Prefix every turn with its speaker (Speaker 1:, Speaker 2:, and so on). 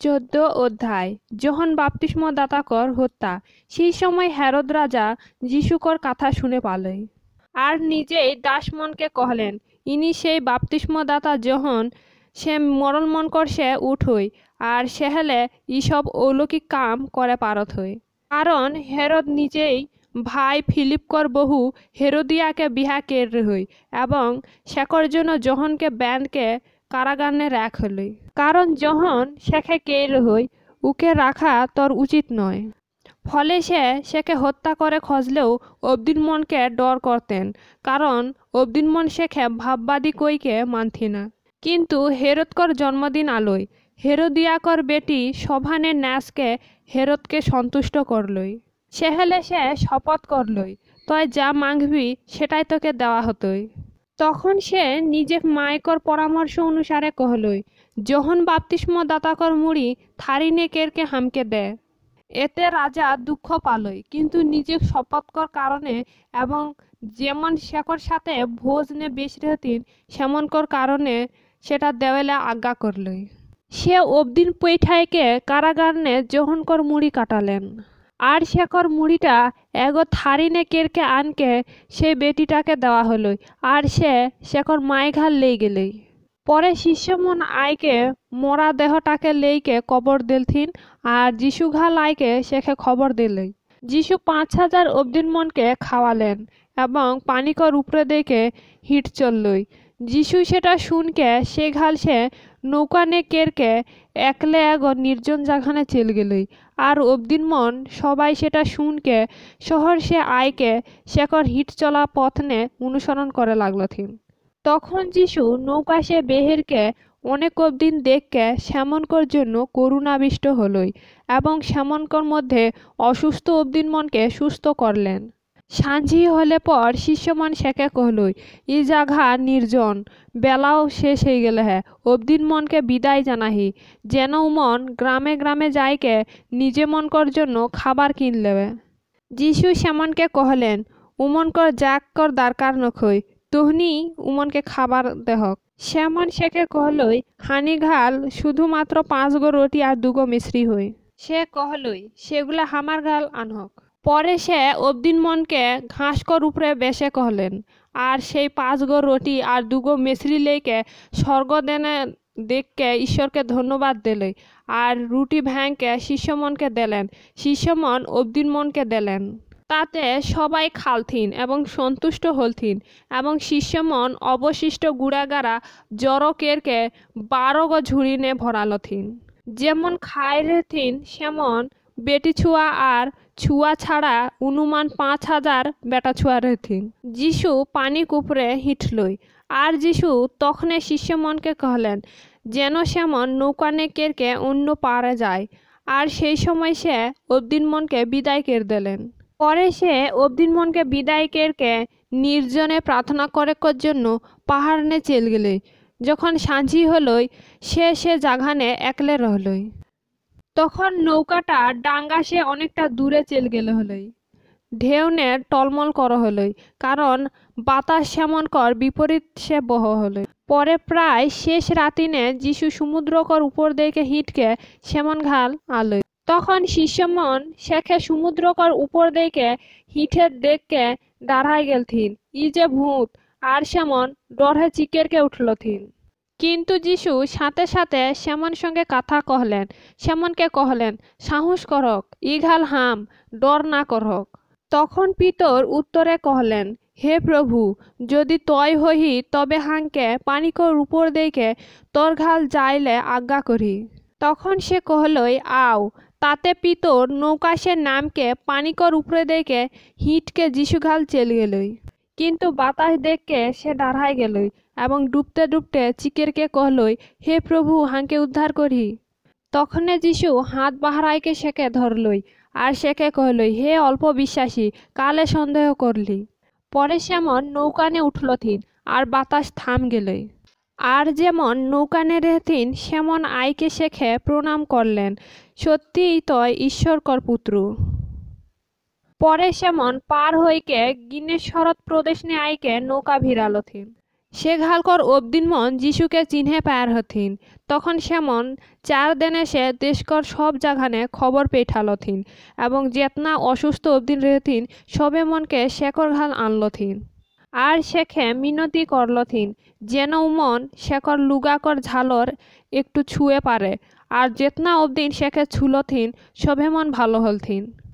Speaker 1: চোদ্দ অধ্যায়। যখন বাপ্তিস্ম দাতাকর হত্যা, সেই সময় হেরদ রাজা যিশুকর কথা শুনে পালই আর নিজেই দাসমনকে কহলেন, ইনি সেই বাপ্তিস্মদাতা যখন সে মরল মন করছে উঠই আর সে সেহেলে ইসব অলৌকিক কাম করে পারত হই। কারণ হেরদ নিজেই ভাই ফিলিপকর বহু হেরোদিয়াকে বিহা কের হই, এবং শেখর জন্য জহনকে ব্যান্ডকে কারাগারে রাখ হলই কারণ যখন শেখে কের হই, উকে রাখা তোর উচিত নয়। ফলে সে সেকে হত্যা করে খজলেও অবদিন মনকে ডর করতেন, কারণ অবদিন মন শেখে ভাববাদী কইকে মানথি না। কিন্তু হেরতকর জন্মদিন আলোয়, হেরোদিয়াকর বেটি সভানে ন্যাসকে হেরতকে সন্তুষ্ট করলই। সেহেলে সে শপথ করলই, তয় যা মাংবি সেটাই তোকে দেওয়া হতোই। তখন সে নিজে মায়কর পরামর্শ অনুসারে কহলই, যখন বাপ্তিস্ম দাতাকর মুড়ি থারিনে কেরকে হামকে দেয় এতে রাজা দুঃখ পালই, কিন্তু নিজে শপথকর কারণে এবং যেমন শেখর সাথে ভোজ নে বেশ রেহতিন, সেমনকর কারণে সেটা দেওয়ালে আজ্ঞা করলই। সে অবদিন পৈঠাইকে কারাগারনে জহনকর মুড়ি কাটালেন। আর শেখর মুড়িটা এগো থারিনে কেরকে আনকে সেই বেটিটাকে দেওয়া হলোই, আর সে শেখর মায়ঘাল লেই গেলেই। পরে শিষ্যমন আইকে মরা দেহটাকে লেইকে কবর দিলথিন, আর যিশু ঘাল আইকে শেখে খবর দিলই। যিশু পাঁচ হাজার অবদিন মনকে খাওয়ালেন এবং পানিকর উপরে দেখে হিট চললই। যিশু সেটা শুনকে, সে ঘাল সে নৌকানে কেরকে একলে এক নির্জন জাগানে চেল গেলই। আর অবদিন মন সবাই সেটা শুনকে, শহর সে আয়কে শেখর হিট চলা পথনে অনুসরণ করে লাগল থিন তখন যিশু নৌকা সে বেহেরকে, অনেক অবদিন দেখকে শ্যামনকর জন্য করুণাবিষ্ট হলই এবং শ্যামনকর মধ্যে অসুস্থ অবদিন মনকে সুস্থ করলেন। সাঁঝি হলে পর শিষ্যমান শেখে কহলই ই জাঘা নির্জন, বেলাও শেষ হয়ে গেলে হ্যাঁ অবদিন মনকে বিদায় জানাহি যেন উমন গ্রামে গ্রামে যাইকে, নিজে মনকর জন্য খাবার কিন লেবে। যিশু শ্যামনকে কহলেন উমনকর কর দরকার নখই, তুহনি উমনকে খাবার দেহক। শ্যামন শেখে কহলই, হানি ঘাল শুধুমাত্র পাঁচ গো রুটি আর দুগো মিশ্রি হই। সে কহলই, সেগুলা হামার গাল আনহক। পরে সে অবদিন মনকে ঘাসকর উপরে বেসে কহলেন আর সেই পাঁচ গো রুটি আর দুগো মিশ্রি লেকে স্বর্গদেনে দেখকে ঈশ্বরকে ধন্যবাদ দিলে আর রুটি ভ্যাংকে শিষ্যমনকে দিলেন। শিষ্যমন অবদিন মনকে দিলেন। তাতে সবাই খালথিন এবং সন্তুষ্ট হলথিন এবং শিষ্যমন অবশিষ্ট গুড়াগাড়া জড়কেরকে বারো গো ঝুড়ি ঝুড়িনে ভরালথিন যেমন খায় রেথিন সেমন বেটি ছুয়া আর ছুয়া ছাড়া অনুমান পাঁচ হাজার বেটা ছুয়া রেথিন যিশু পানি কুপরে হিটলই। আর যিশু তখনে শিষ্যমনকে কহলেন, যেন সেমন নৌকানে কেরকে অন্য পারে যায়। আর সেই সময় সে অবদিন মনকে বিদায় কের দিলেন। পরে সে অবদিন মনকে বিদায় কেরকে নির্জনে প্রার্থনা করেকর জন্য পাহাড়নে চেল গেলে যখন সাঁঝি হলই, সে সে জাগানে একলে রহলই। তখন নৌকাটা ডাঙ্গা সে অনেকটা দূরে চেল গেলে হলই। ঢেউনে টলমল কর হলই, কারণ বাতাস সেমনকর বিপরীত সে বহ হলই। পরে প্রায় শেষ রাতিনে যিশু সমুদ্রকর উপর দিকে হিটকে সেমন ঘাল আলই তখন শিষ্যমন শেখে সমুদ্রকর উপর দিকে হিটের দেখকে দাঁড়ায় গেলথিন ই যে ভূত, আর সেমন ডরে চিকেরকে উঠলথিন কিন্তু যিশু সাথে সাথে সেমন সঙ্গে কথা কহলেন, সেমনকে কহলেন, সাহস করক, ইঘাল হাম, ডর না করক। তখন পিতর উত্তরে কহলেন, হে প্রভু, যদি তয় হহি তবে হাংকে পানিকর উপর দেখে তোর ঘাল যাইলে আজ্ঞা করি। তখন সে কহলই, আও। তাতে পিতর নৌকা সে নামকে পানিকর উপরে দেখে হিটকে যিশুঘাল চেল গেলই কিন্তু বাতাস দেখকে সে দাঁড়াই গেলই এবং ডুবতে ডুবতে চিকেরকে কহলই, হে প্রভু, হাঁকে উদ্ধার করি? তখনে যিশু হাত বাহারাইকে সেকে ধরলই আর সেকে কহলই, হে অল্প বিশ্বাসী, কালে সন্দেহ করলি? পরে সেমন নৌকানে উঠলথিন আর বাতাস থাম গেলই। আর যেমন নৌকানে রেহতিন সেমন আইকে শেখে প্রণাম করলেন, সত্যিই তয় ঈশ্বরকর পুত্র। পরে সেমন পার হইকে গিনেশ্বরত প্রদেশ নে আইকে নৌকা ভিড়ালথিন। সে ঘালকর অবদিন মন যিশুকে চিহ্নে পায়ার হথিন। তখন সেমন চার দিনে সে দেশকর সব জাগানে খবর পেঠালথিন এবং যেতনা অসুস্থ অবদিন রেহথিন সবে মনকে শেকর ঘাল আনলথিন। আর শেখে মিনতি করলথিন, যেন উমন শেকর লুগাকর ঝালর একটু ছুঁয়ে পারে। আর যেতনা অবদিন শেখে ছুলথিন, সবে মন ভালো হলথিন।